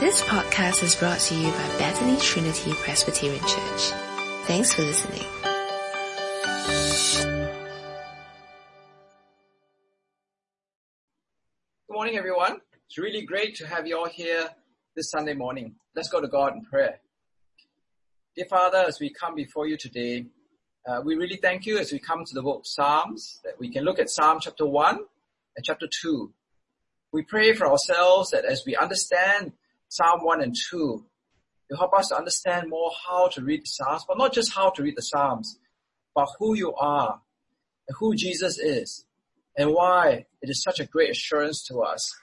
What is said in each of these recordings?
This podcast is brought to you by Bethany Trinity Presbyterian Church. Thanks for listening. Good morning, everyone. It's really great to have you all here this Sunday morning. Let's go to God in prayer. Dear Father, as we come before you today, uh, we really thank you as we come to the book of Psalms, that we can look at Psalm chapter 1 and chapter 2. We pray for ourselves that as we understand Psalm 1 and 2, you help us to understand more how to read the Psalms, but not just how to read the Psalms, but who you are and who Jesus is and why it is such a great assurance to us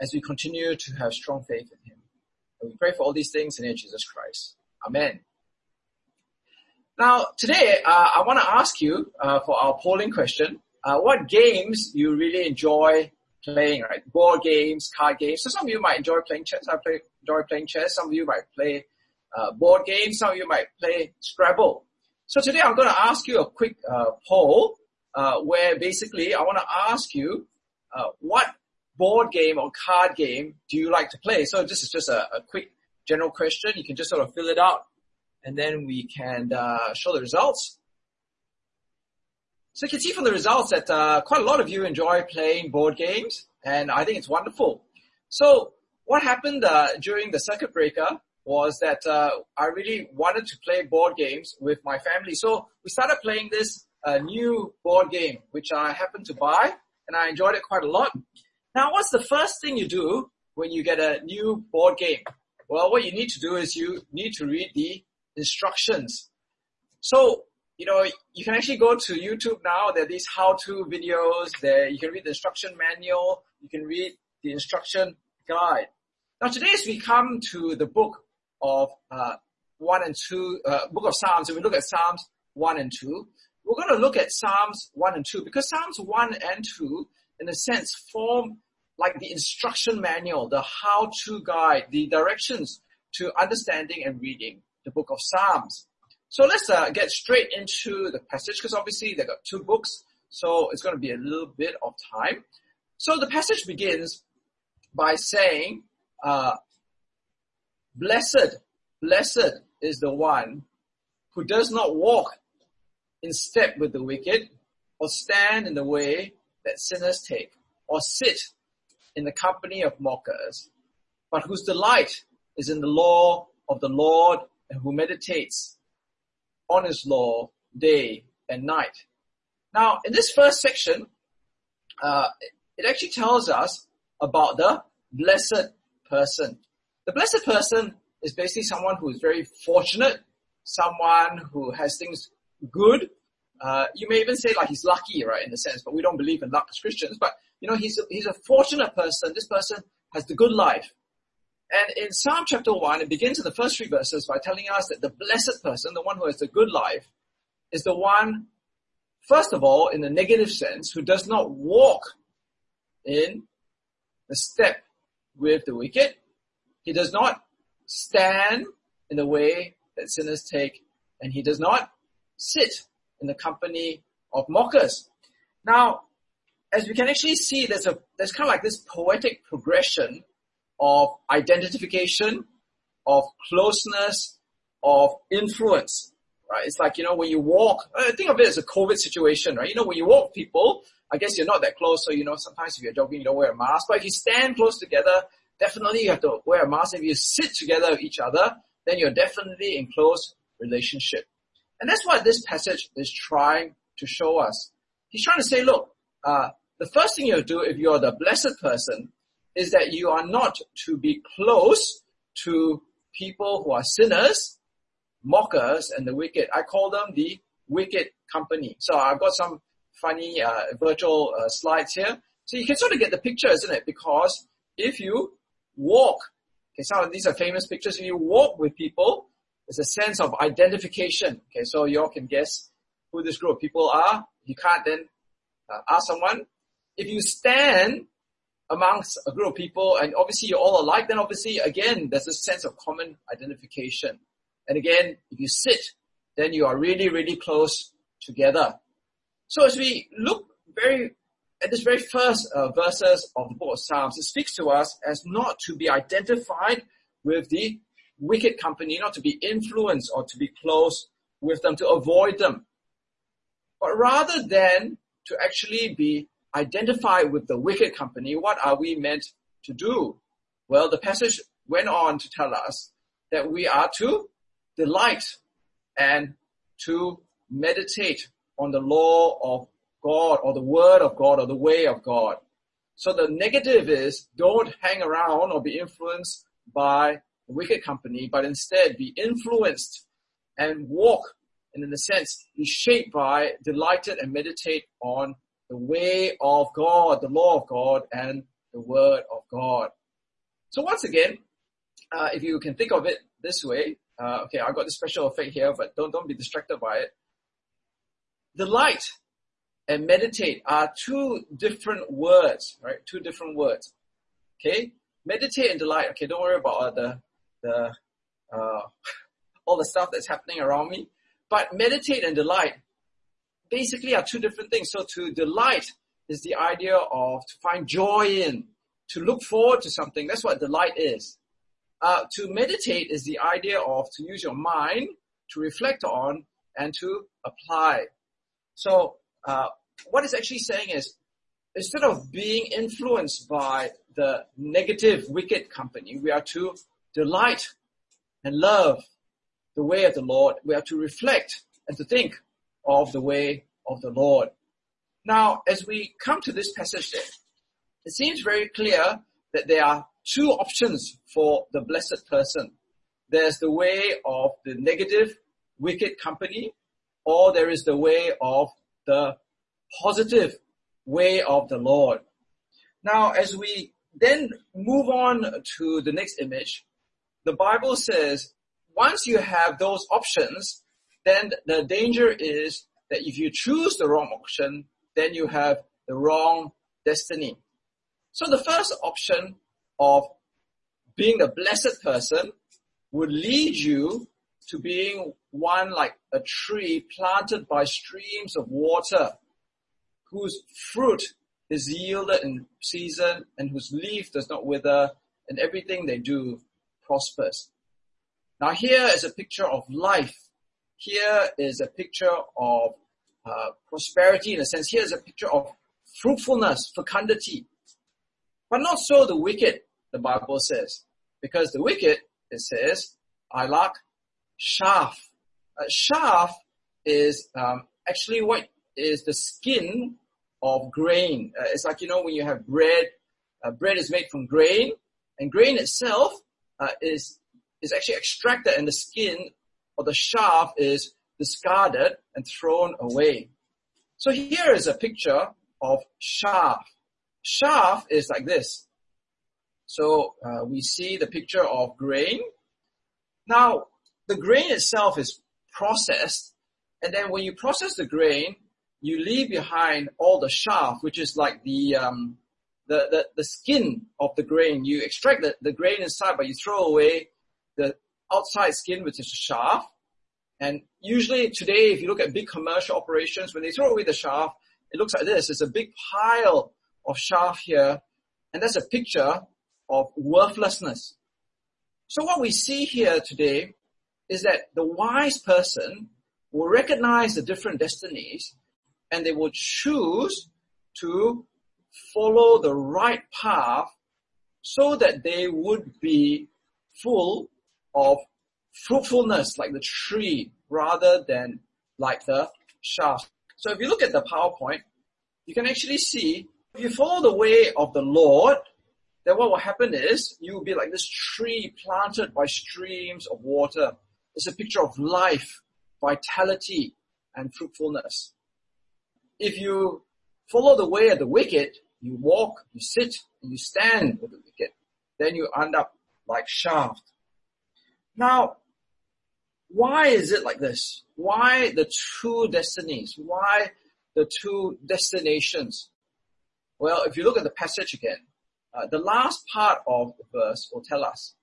as we continue to have strong faith in Him. And we pray for all these things in name of Jesus Christ. Amen. Now, today, uh, I want to ask you uh, for our polling question, uh, what games you really enjoy playing, right? Board games, card games. So some of you might enjoy playing chess. I play, enjoy playing chess. Some of you might play uh, board games. Some of you might play Scrabble. So today I'm going to ask you a quick uh, poll uh, where basically I want to ask you uh, what board game or card game do you like to play? So this is just a, a quick general question. You can just sort of fill it out and then we can uh, show the results. So you can see from the results that uh, quite a lot of you enjoy playing board games, and I think it's wonderful. So what happened uh, during the circuit breaker was that uh, I really wanted to play board games with my family. So we started playing this uh, new board game, which I happened to buy, and I enjoyed it quite a lot. Now, what's the first thing you do when you get a new board game? Well, what you need to do is you need to read the instructions. So you know, you can actually go to YouTube now. There are these how-to videos. There, you can read the instruction manual. You can read the instruction guide. Now, today as we come to the book of uh, one and two, uh, book of Psalms, and we look at Psalms one and two, we're going to look at Psalms one and two because Psalms one and two, in a sense, form like the instruction manual, the how-to guide, the directions to understanding and reading the book of Psalms. So let's uh, get straight into the passage because obviously they got two books, so it's going to be a little bit of time. So the passage begins by saying, uh, "Blessed, blessed is the one who does not walk in step with the wicked, or stand in the way that sinners take, or sit in the company of mockers, but whose delight is in the law of the Lord, and who meditates on his law day and night. Now, in this first section, uh, it actually tells us about the blessed person. The blessed person is basically someone who is very fortunate, someone who has things good. Uh, you may even say like he's lucky, right, in a sense, but we don't believe in luck as Christians. But you know, he's a, he's a fortunate person. This person has the good life. And in Psalm chapter 1, it begins in the first three verses by telling us that the blessed person, the one who has the good life, is the one, first of all, in the negative sense, who does not walk in the step with the wicked. He does not stand in the way that sinners take, and he does not sit in the company of mockers. Now, as we can actually see, there's a, there's kind of like this poetic progression of identification, of closeness, of influence, right? It's like, you know, when you walk, uh, think of it as a COVID situation, right? You know, when you walk people, I guess you're not that close, so you know, sometimes if you're jogging, you don't wear a mask, but if you stand close together, definitely you have to wear a mask. If you sit together with each other, then you're definitely in close relationship. And that's what this passage is trying to show us. He's trying to say, look, uh, the first thing you'll do if you're the blessed person is that you are not to be close to people who are sinners, mockers, and the wicked. I call them the wicked company. So I've got some funny uh, virtual uh, slides here. So you can sort of get the picture, isn't it? Because if you walk, okay, some of these are famous pictures. If you walk with people, there's a sense of identification. Okay, so you all can guess who this group of people are. You can't then uh, ask someone. If you stand amongst a group of people and obviously you're all alike, then obviously again, there's a sense of common identification. And again, if you sit, then you are really, really close together. So as we look very at this very first uh, verses of the book of Psalms, it speaks to us as not to be identified with the wicked company, not to be influenced or to be close with them, to avoid them. But rather than to actually be identified with the wicked company, what are we meant to do? Well, the passage went on to tell us that we are to delight and to meditate on the law of God or the word of God or the way of God. So the negative is don't hang around or be influenced by the wicked company, but instead be influenced and walk and in a sense be shaped by, delighted and meditate on the way of God, the law of God and the word of God. So once again, uh, if you can think of it this way, uh, okay, I got this special effect here, but don't, don't be distracted by it. Delight and meditate are two different words, right? Two different words. Okay? Meditate and delight. Okay, don't worry about the, the, uh, all the stuff that's happening around me. But meditate and delight basically are two different things. So to delight is the idea of to find joy in, to look forward to something. That's what delight is. Uh, to meditate is the idea of to use your mind to reflect on and to apply. So uh, what it's actually saying is instead of being influenced by the negative, wicked company, we are to delight and love the way of the Lord. We are to reflect and to think of the way of the Lord. Now, as we come to this passage there, it seems very clear that there are two options for the blessed person. There's the way of the negative, wicked company, or there is the way of the positive way of the Lord. Now, as we then move on to the next image, the Bible says once you have those options, then the danger is that if you choose the wrong option, then you have the wrong destiny. So the first option of being a blessed person would lead you to being one like a tree planted by streams of water, whose fruit is yielded in season and whose leaf does not wither and everything they do prospers. Now here is a picture of life. Here is a picture of uh, prosperity in a sense. Here is a picture of fruitfulness, fecundity. But not so the wicked, the Bible says. Because the wicked, it says, I lack chaff. Uh, chaff is um, actually what is the skin of grain. Uh, it's like, you know, when you have bread, uh, bread is made from grain, and grain itself uh, is is actually extracted and the skin or the chaff is discarded and thrown away. So here is a picture of chaff. Chaff is like this. So uh, we see the picture of grain. Now the grain itself is processed, and then when you process the grain, you leave behind all the chaff, which is like the um, the, the, the skin of the grain. You extract the, the grain inside, but you throw away the outside skin, which is the chaff. And usually today, if you look at big commercial operations, when they throw away the chaff, it looks like this. It's a big pile of chaff here. And that's a picture of worthlessness. So what we see here today is that the wise person will recognize the different destinies and they will choose to follow the right path so that they would be full of fruitfulness like the tree rather than like the chaff. So if you look at the PowerPoint, you can actually see if you follow the way of the Lord, then what will happen is you will be like this tree planted by streams of water. It's a picture of life, vitality, and fruitfulness. If you follow the way of the wicked, you walk, you sit, and you stand with the wicked, then you end up like chaff. Now, why is it like this? Why the two destinies? Why the two destinations? Well, if you look at the passage again, uh, the last part of the verse will tell us.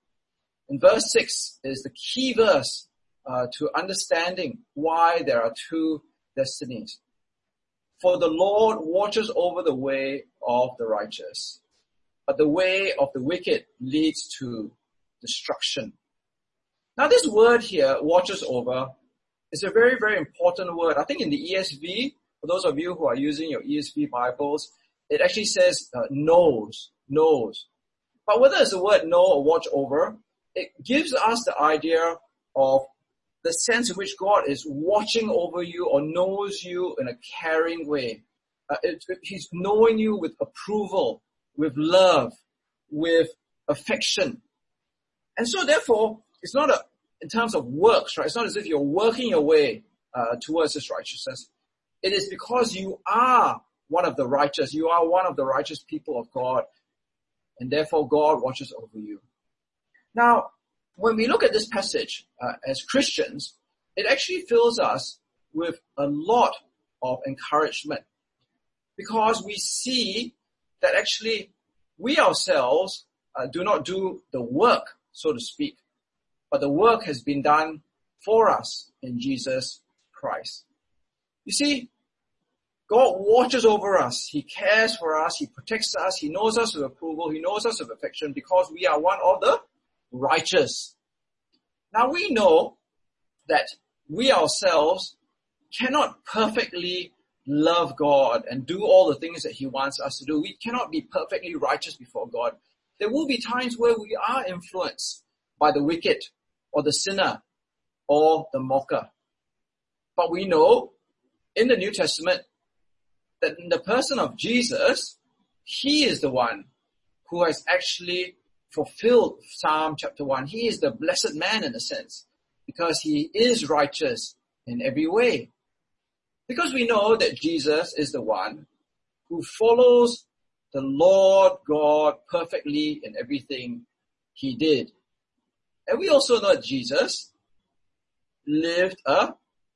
In verse 6 is the key verse uh, to understanding why there are two destinies. For the Lord watches over the way of the righteous, but the way of the wicked leads to destruction. Now this word here, watches over, is a very, very important word. I think in the ESV, for those of you who are using your ESV Bibles, it actually says uh, knows, knows. But whether it's the word know or watch over, it gives us the idea of the sense in which God is watching over you or knows you in a caring way. Uh, it, it, he's knowing you with approval, with love, with affection. And so therefore, it's not a, in terms of works, right? It's not as if you're working your way uh, towards this righteousness. It is because you are one of the righteous. You are one of the righteous people of God. And therefore God watches over you. Now, when we look at this passage uh, as Christians, it actually fills us with a lot of encouragement because we see that actually we ourselves uh, do not do the work, so to speak, but the work has been done for us in Jesus Christ. You see, God watches over us. He cares for us. He protects us. He knows us with approval. He knows us with affection because we are one of the righteous. Now we know that we ourselves cannot perfectly love God and do all the things that He wants us to do. We cannot be perfectly righteous before God. There will be times where we are influenced by the wicked or the sinner or the mocker. But we know in the New Testament that in the person of Jesus, He is the one who has actually fulfilled Psalm chapter 1. He is the blessed man in a sense because He is righteous in every way. Because we know that Jesus is the one who follows the Lord God perfectly in everything He did. And we also know that Jesus lived a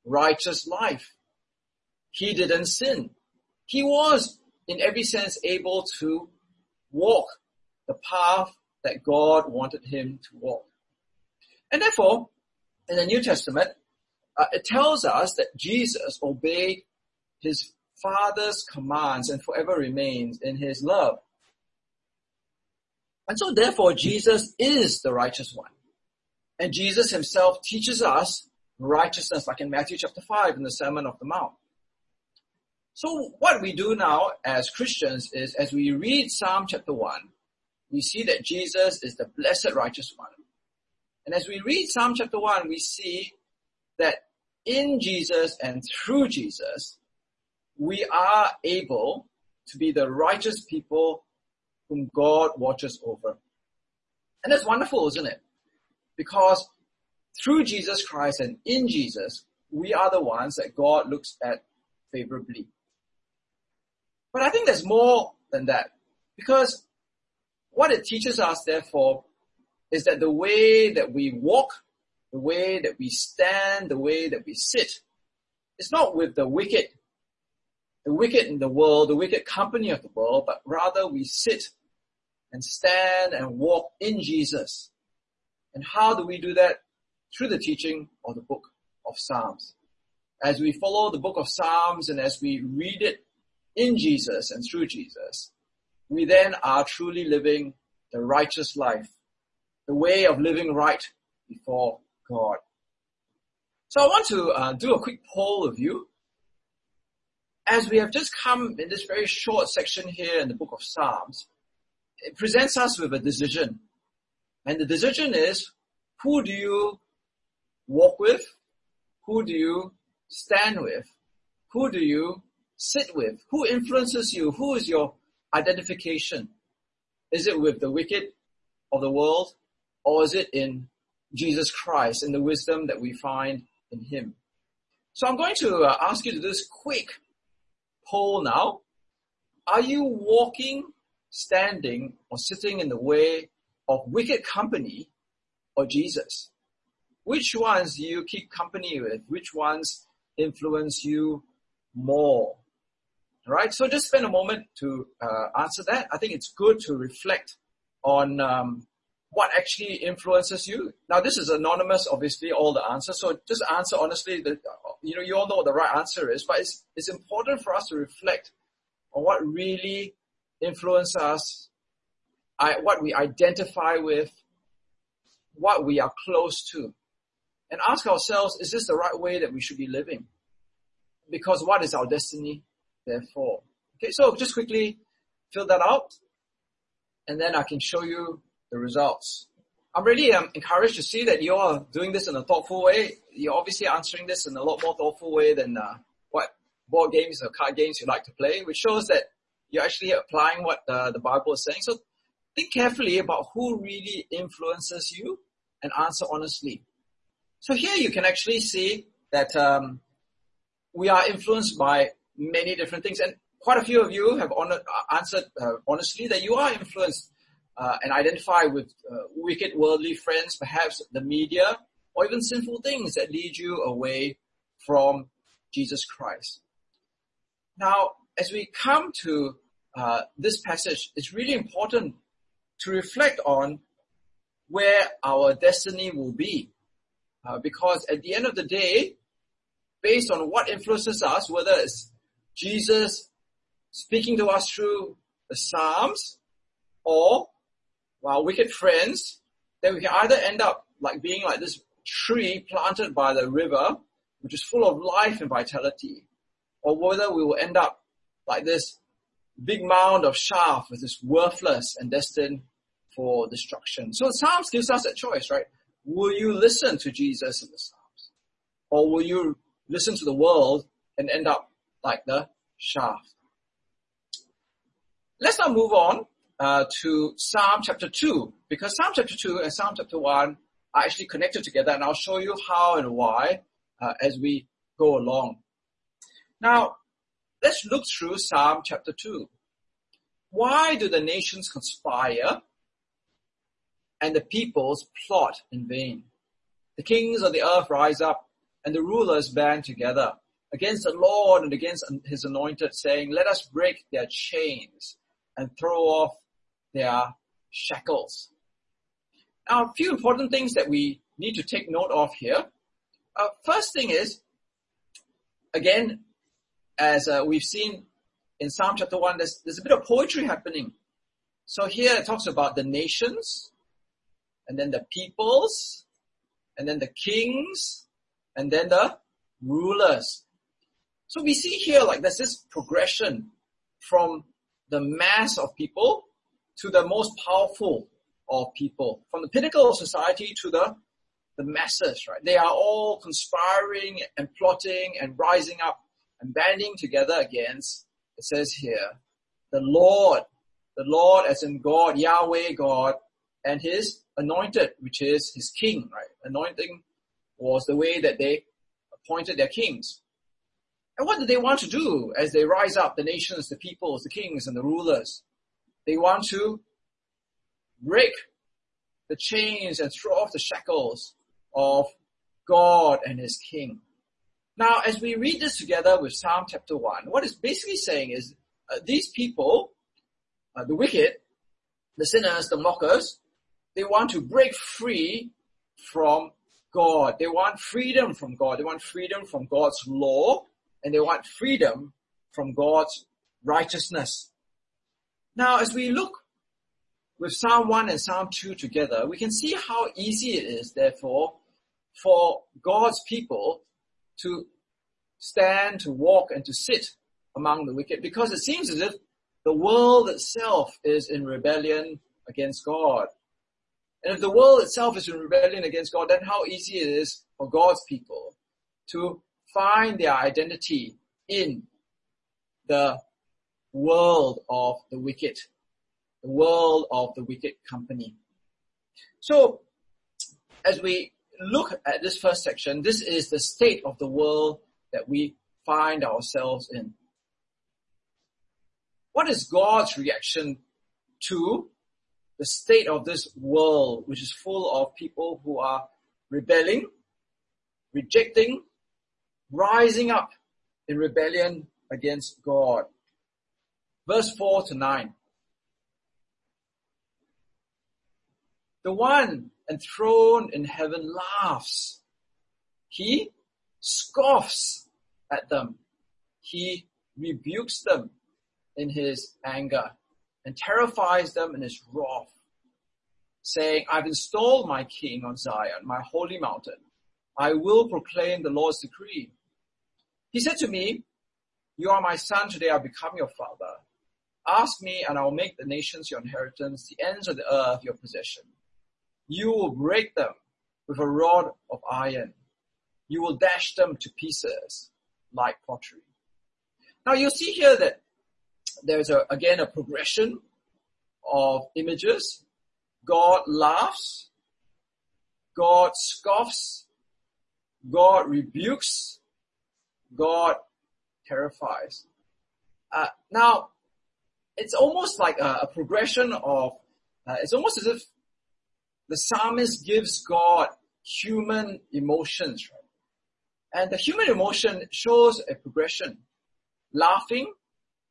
righteous life. He didn't sin. He was, in every sense, able to walk the path that God wanted him to walk. And therefore, in the New Testament, uh, it tells us that Jesus obeyed his Father's commands and forever remains in his love. And so therefore, Jesus is the righteous one. And Jesus himself teaches us righteousness, like in Matthew chapter 5 in the Sermon of the Mount. So what we do now as Christians is as we read Psalm chapter 1, we see that Jesus is the blessed righteous one. And as we read Psalm chapter 1, we see that in Jesus and through Jesus, we are able to be the righteous people whom God watches over. And that's wonderful, isn't it? Because through Jesus Christ and in Jesus, we are the ones that God looks at favorably. But I think there's more than that. Because what it teaches us, therefore, is that the way that we walk, the way that we stand, the way that we sit, it's not with the wicked, the wicked in the world, the wicked company of the world, but rather we sit and stand and walk in Jesus. And how do we do that? Through the teaching of the book of Psalms. As we follow the book of Psalms and as we read it in Jesus and through Jesus, we then are truly living the righteous life, the way of living right before God. So I want to uh, do a quick poll of you. As we have just come in this very short section here in the book of Psalms, it presents us with a decision. And the decision is, who do you walk with? Who do you stand with? Who do you sit with? Who influences you? Who is your identification? Is it with the wicked of the world or is it in Jesus Christ and the wisdom that we find in Him? So I'm going to uh, ask you to do this quick poll now. Are you walking, standing, or sitting in the way of wicked company or Jesus? Which ones do you keep company with? Which ones influence you more? right? So just spend a moment to uh, answer that. I think it's good to reflect on um, what actually influences you. Now, this is anonymous, obviously, all the answers. So just answer honestly. That you know, you all know what the right answer is, but it's it's important for us to reflect on what really influences us, I, what we identify with, what we are close to and ask ourselves, is this the right way that we should be living? Because what is our destiny therefore? Okay, so just quickly fill that out and then I can show you the results. I'm really um, encouraged to see that you're doing this in a thoughtful way. You're obviously answering this in a lot more thoughtful way than uh, what board games or card games you like to play, which shows that you're actually applying what uh, the Bible is saying. So think carefully about who really influences you and answer honestly. So here you can actually see that um, we are influenced by many different things, and quite a few of you have uh, answered uh, honestly that you are influenced uh, and identify with uh, wicked worldly friends, perhaps the media, or even sinful things that lead you away from Jesus Christ. Now, as we come to uh, this passage, it's really important to reflect on where our destiny will be. Uh, because at the end of the day, based on what influences us, whether it's Jesus speaking to us through the Psalms or our wicked friends, then we can either end up like being like this tree planted by the river, which is full of life and vitality, or whether we will end up like this big mound of chaff which is worthless and destined for destruction. So Psalms gives us a choice, right? Will you listen to Jesus in the Psalms? Or will you listen to the world and end up like the chaff? Let's now move on uh, to Psalm chapter 2, because Psalm chapter 2 and Psalm chapter 1 are actually connected together, and I'll show you how and why uh, as we go along. Now, let's look through Psalm chapter 2. Why do the nations conspire and the peoples plot in vain? The kings of the earth rise up and the rulers band together against the Lord and against his anointed saying, let us break their chains and throw off their shackles. Now, a few important things that we need to take note of here. Uh, first thing is, again, as uh, we've seen in Psalm chapter 1, there's, there's a bit of poetry happening. So here it talks about the nations, and then the peoples, and then the kings, and then the rulers. So we see here like there's this progression from the mass of people to the most powerful of people, from the pinnacle of society to the, the masses, right? They are all conspiring and plotting and rising up and banding together against, it says here, the Lord, the Lord as in God, Yahweh God, and his anointed, which is his king, right? Anointing was the way that they appointed their kings. And what do they want to do as they rise up, the nations, the peoples, the kings, and the rulers? They want to break the chains and throw off the shackles of God and His King. Now, as we read this together with Psalm chapter 1, what it's basically saying is uh, these people, uh, the wicked, the sinners, the mockers, they want to break free from God. They want freedom from God. They want freedom from God's law and they want freedom from God's righteousness. Now, as we look with Psalm 1 and Psalm 2 together, we can see how easy it is, therefore, for God's people to stand, to walk, and to sit among the wicked, because it seems as if the world itself is in rebellion against God. And if the world itself is in rebellion against God, then how easy it is for God's people to find their identity in the world of the wicked, the world of the wicked company. So, as we look at this first section, this is the state of the world that we find ourselves in. What is God's reaction to the state of this world, which is full of people who are rebelling, rejecting, rising up in rebellion against God? verse 4 to 9. The one enthroned in heaven laughs. He scoffs at them. He rebukes them in his anger and terrifies them in his wrath. saying, I've installed my king on Zion, my holy mountain. I will proclaim the Lord's decree. He said to me, you are my son, today I'll become your father. Ask me and I will make the nations your inheritance, the ends of the earth your possession. You will break them with a rod of iron. You will dash them to pieces like pottery. Now you'll see here that there's a, again a progression of images. God laughs. God scoffs. God rebukes. God terrifies. Uh, now, it's almost like a, a progression of, uh, it's almost as if the psalmist gives God human emotions, right? And the human emotion shows a progression. Laughing,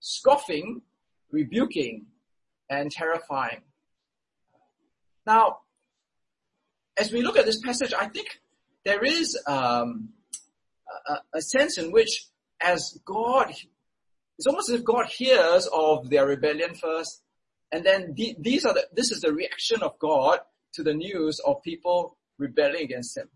scoffing, rebuking, and terrifying. Now, as we look at this passage, I think there is um, a, a, sense in which, as God, it's almost as if God hears of their rebellion first, and then the, these are the, this is the reaction of God to the news of people rebelling against Him.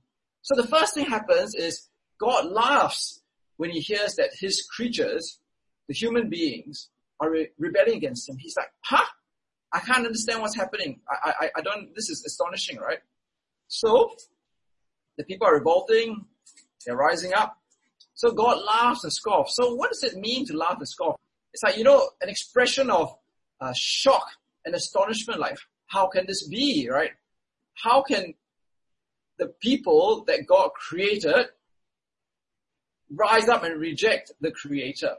So the first thing happens is God laughs when he hears that his creatures, the human beings, are re- rebelling against him. He's like, huh? I can't understand what's happening. I, I, I don't, this is astonishing, right? So, the people are revolting, they're rising up. So God laughs and scoffs. So what does it mean to laugh and scoff? It's like, you know, an expression of uh, shock and astonishment, like, how can this be, right? How can the people that God created rise up and reject the creator.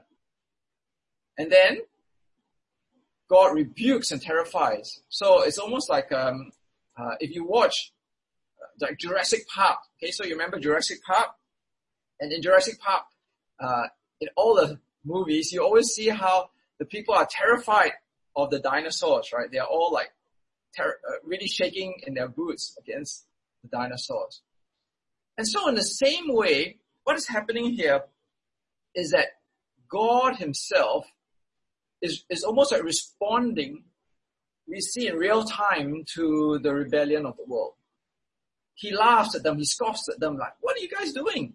And then God rebukes and terrifies. So it's almost like um, uh, if you watch uh, like Jurassic Park. Okay, so you remember Jurassic Park, and in Jurassic Park, uh, in all the movies, you always see how the people are terrified of the dinosaurs, right? They are all like ter- uh, really shaking in their boots against the dinosaurs. And so in the same way, what is happening here is that God himself is, is almost like responding, we see in real time to the rebellion of the world. He laughs at them, he scoffs at them like, what are you guys doing?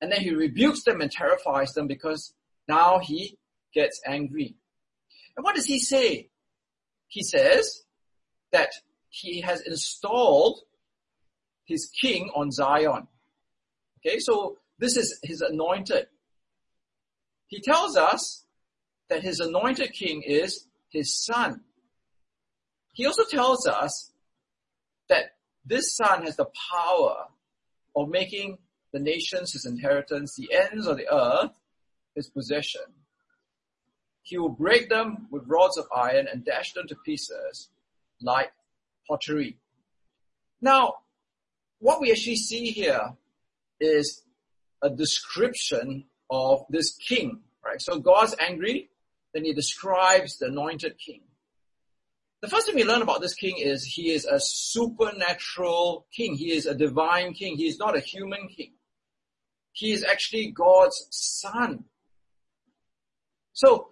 And then he rebukes them and terrifies them because now he gets angry. And what does he say? He says that he has installed his king on Zion. Okay, so this is his anointed. He tells us that his anointed king is his son. He also tells us that this son has the power of making the nations his inheritance, the ends of the earth his possession. He will break them with rods of iron and dash them to pieces like pottery. Now, what we actually see here is a description of this king, right? So God's angry, then he describes the anointed king. The first thing we learn about this king is he is a supernatural king. He is a divine king. He is not a human king. He is actually God's son. So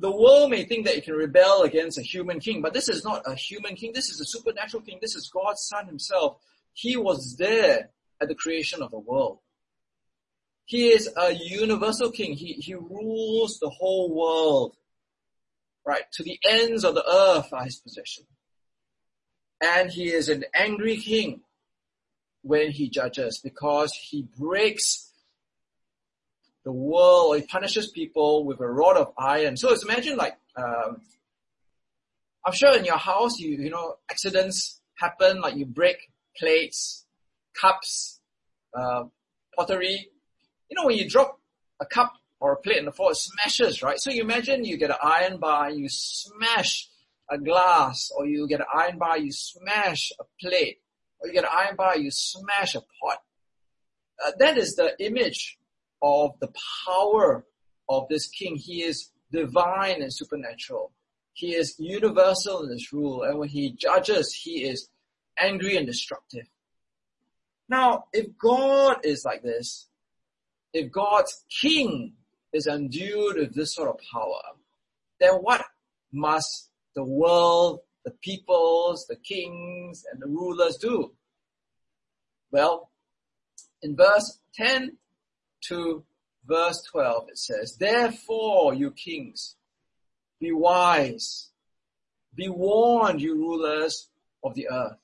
the world may think that it can rebel against a human king, but this is not a human king. This is a supernatural king. This is God's son himself. He was there at the creation of the world. He is a universal king. He, he rules the whole world. Right? To the ends of the earth are his possession. And he is an angry king when he judges because he breaks the world or he punishes people with a rod of iron. So it's imagine like, um, I'm sure in your house, you, you know, accidents happen, like you break plates, cups, uh, pottery. You know, when you drop a cup or a plate on the floor, it smashes, right? So you imagine you get an iron bar, you smash a glass, or you get an iron bar, you smash a plate, or you get an iron bar, you smash a pot. Uh, that is the image of the power of this king. He is divine and supernatural. He is universal in his rule, and when he judges, he is angry and destructive. Now, if God is like this, if God's king is endued with this sort of power, then what must the world the peoples, the kings, and the rulers do? Well, in verse 10 to verse 12, it says, Therefore, you kings, be wise, be warned, you rulers of the earth.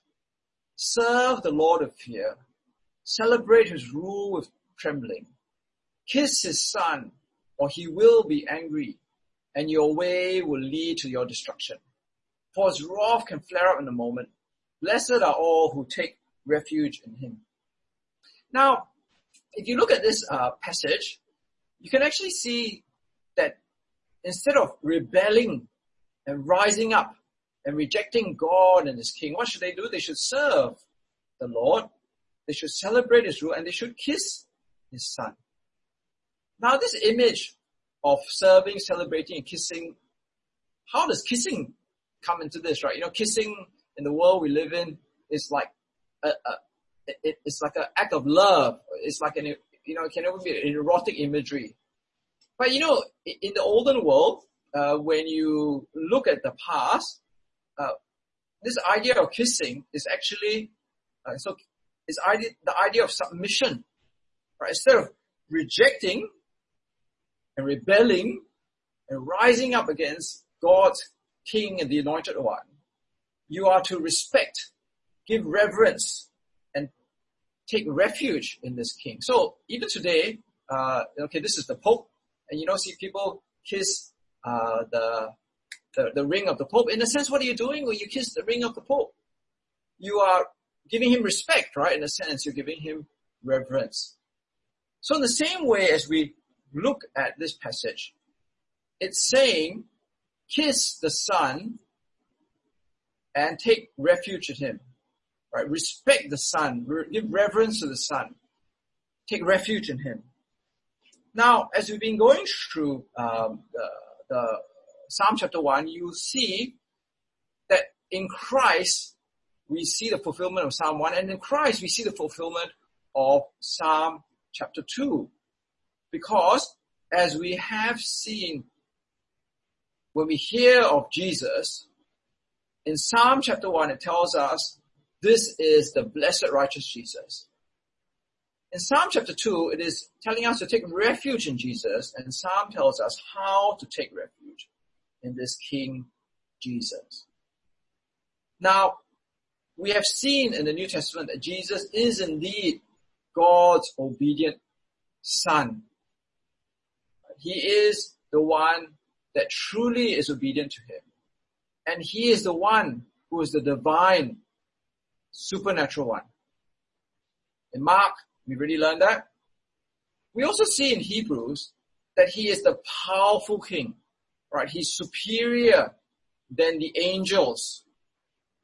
Serve the Lord of fear, celebrate his rule with trembling. Kiss his son, or he will be angry, and your way will lead to your destruction. For his wrath can flare up in a moment. Blessed are all who take refuge in him. Now, if you look at this uh, passage, you can actually see that instead of rebelling and rising up and rejecting God and his king, what should they do? They should serve the Lord. They should celebrate his rule and they should kiss his son. Now this image of serving, celebrating, and kissing, how does kissing come into this, right? You know, kissing in the world we live in is like a, a it, it's like an act of love. It's like an, you know, it can even be an erotic imagery. But you know, in the olden world, uh, when you look at the past, uh, this idea of kissing is actually, uh, so it's idea, the idea of submission, right? Instead of rejecting and rebelling and rising up against God's king and the anointed one, you are to respect, give reverence, take refuge in this king. So even today, uh, okay, this is the Pope, and you know, see people kiss uh, the, the the ring of the Pope. In a sense, what are you doing when you kiss the ring of the Pope? You are giving him respect, right? In a sense, you're giving him reverence. So in the same way as we look at this passage, it's saying, kiss the Son and take refuge in Him. Right? Respect the Son. Give reverence to the Son. Take refuge in Him. Now, as we've been going through um, the, the Psalm chapter 1, you see that in Christ, we see the fulfillment of Psalm 1, and in Christ, we see the fulfillment of Psalm chapter 2. Because as we have seen, when we hear of Jesus, in Psalm chapter 1, it tells us this is the blessed righteous Jesus. In Psalm chapter 2, it is telling us to take refuge in Jesus, and Psalm tells us how to take refuge in this King Jesus. Now, we have seen in the New Testament that Jesus is indeed God's obedient Son. He is the one that truly is obedient to him. And he is the one who is the divine, supernatural one. In Mark, we really learned that. We also see in Hebrews that he is the powerful king, right? He's superior than the angels.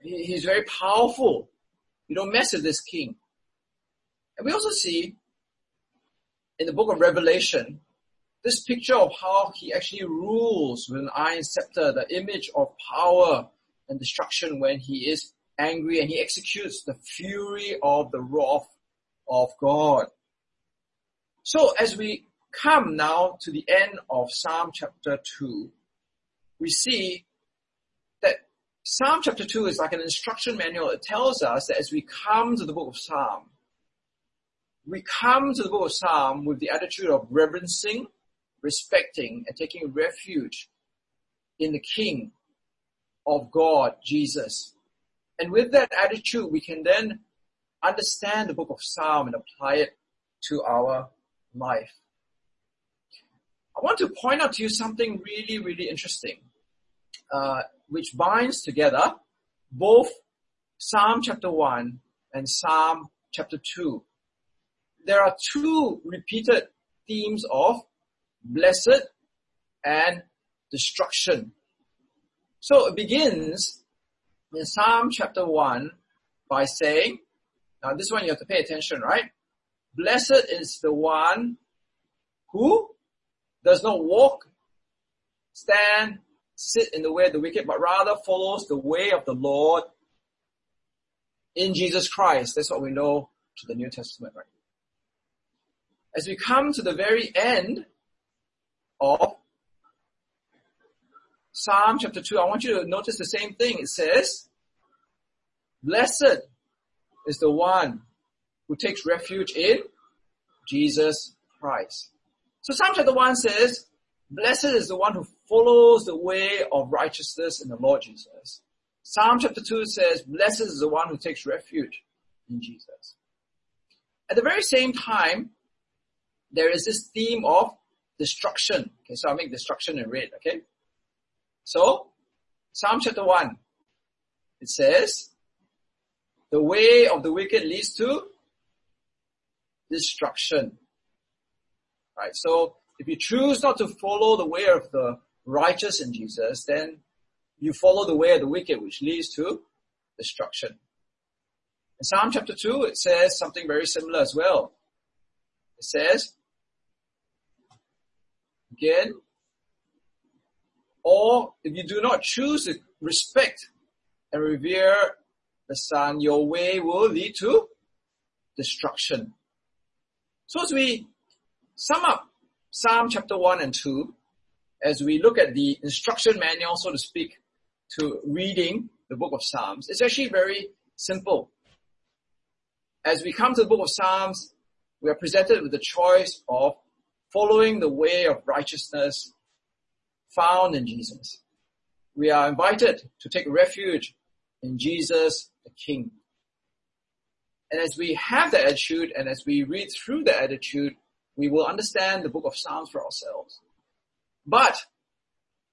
He, he's very powerful. You don't mess with this king. And we also see in the book of Revelation this picture of how he actually rules with an iron scepter, the image of power and destruction when he is angry and he executes the fury of the wrath of God. So as we come now to the end of Psalm chapter 2, we see that Psalm chapter 2 is like an instruction manual. It tells us that as we come to the book of Psalm, we come to the book of Psalm with the attitude of reverencing respecting and taking refuge in the King of God, Jesus. And with that attitude, we can then understand the book of Psalm and apply it to our life. I want to point out to you something really, really interesting, uh, which binds together both Psalm chapter 1 and Psalm chapter 2. There are two repeated themes of blessed, and destruction. So it begins in Psalm chapter 1 by saying, now this one you have to pay attention, right? Blessed is the one who does not walk, stand, sit in the way of the wicked, but rather follows the way of the Lord in Jesus Christ. That's what we know to the New Testament, right? As we come to the very end of Psalm chapter 2, I want you to notice the same thing. It says, Blessed is the one who takes refuge in Jesus Christ. So Psalm chapter 1 says, Blessed is the one who follows the way of righteousness in the Lord Jesus. Psalm chapter 2 says, Blessed is the one who takes refuge in Jesus. At the very same time, there is this theme of destruction. Okay, so I'll make destruction in red, okay? So, Psalm chapter 1, it says, the way of the wicked leads to destruction. Right, so if you choose not to follow the way of the righteous in Jesus, then you follow the way of the wicked, which leads to destruction. In Psalm chapter 2, it says something very similar as well. It says, again, or if you do not choose to respect and revere the Son, your way will lead to destruction. So as we sum up Psalm chapter 1 and 2, as we look at the instruction manual, so to speak, to reading the book of Psalms, it's actually very simple. As we come to the book of Psalms, we are presented with the choice of following the way of righteousness found in Jesus. We are invited to take refuge in Jesus the King. And as we have that attitude and as we read through that attitude, we will understand the book of Psalms for ourselves. But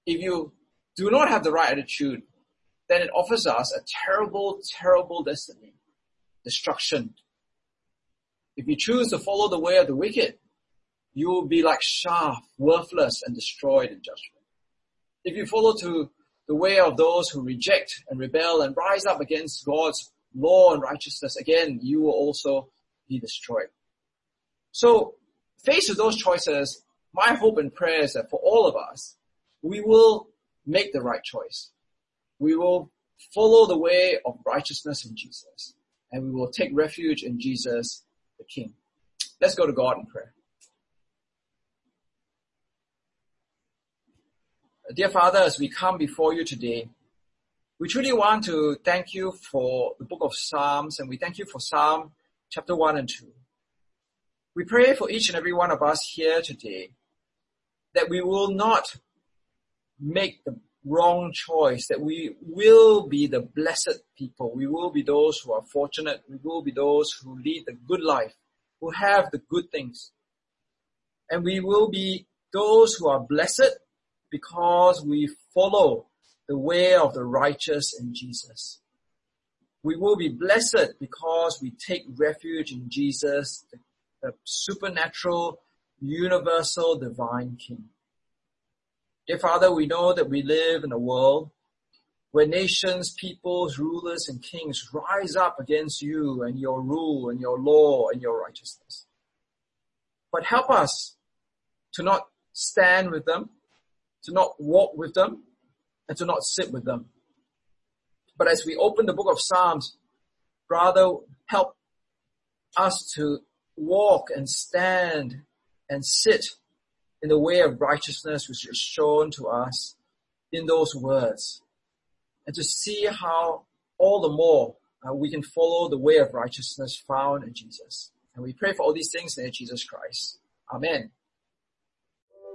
if you do not have the right attitude, then it offers us a terrible, terrible destiny. Destruction. If you choose to follow the way of the wicked, you will be like chaff, worthless and destroyed in judgment if you follow to the way of those who reject and rebel and rise up against God's law and righteousness, again, you will also be destroyed. So, faced with those choices, my hope and prayer is that for all of us, we will make the right choice. We will follow the way of righteousness in Jesus, and we will take refuge in Jesus, the King. Let's go to God in prayer. Dear Father, as we come before you today, we truly want to thank you for the book of Psalms and we thank you for Psalm chapter 1 and 2. We pray for each and every one of us here today that we will not make the wrong choice, that we will be the blessed people. We will be those who are fortunate. We will be those who lead the good life, who have the good things. And we will be those who are blessed because we follow the way of the righteous in Jesus. We will be blessed because we take refuge in Jesus, the, the supernatural, universal, divine King. Dear Father, we know that we live in a world where nations, peoples, rulers, and kings rise up against you and your rule and your law and your righteousness. But help us to not stand with them, to not walk with them, and to not sit with them. But as we open the book of Psalms, rather help us to walk and stand and sit in the way of righteousness which is shown to us in those words. And to see how all the more uh, we can follow the way of righteousness found in Jesus. And we pray for all these things in Jesus Christ. Amen.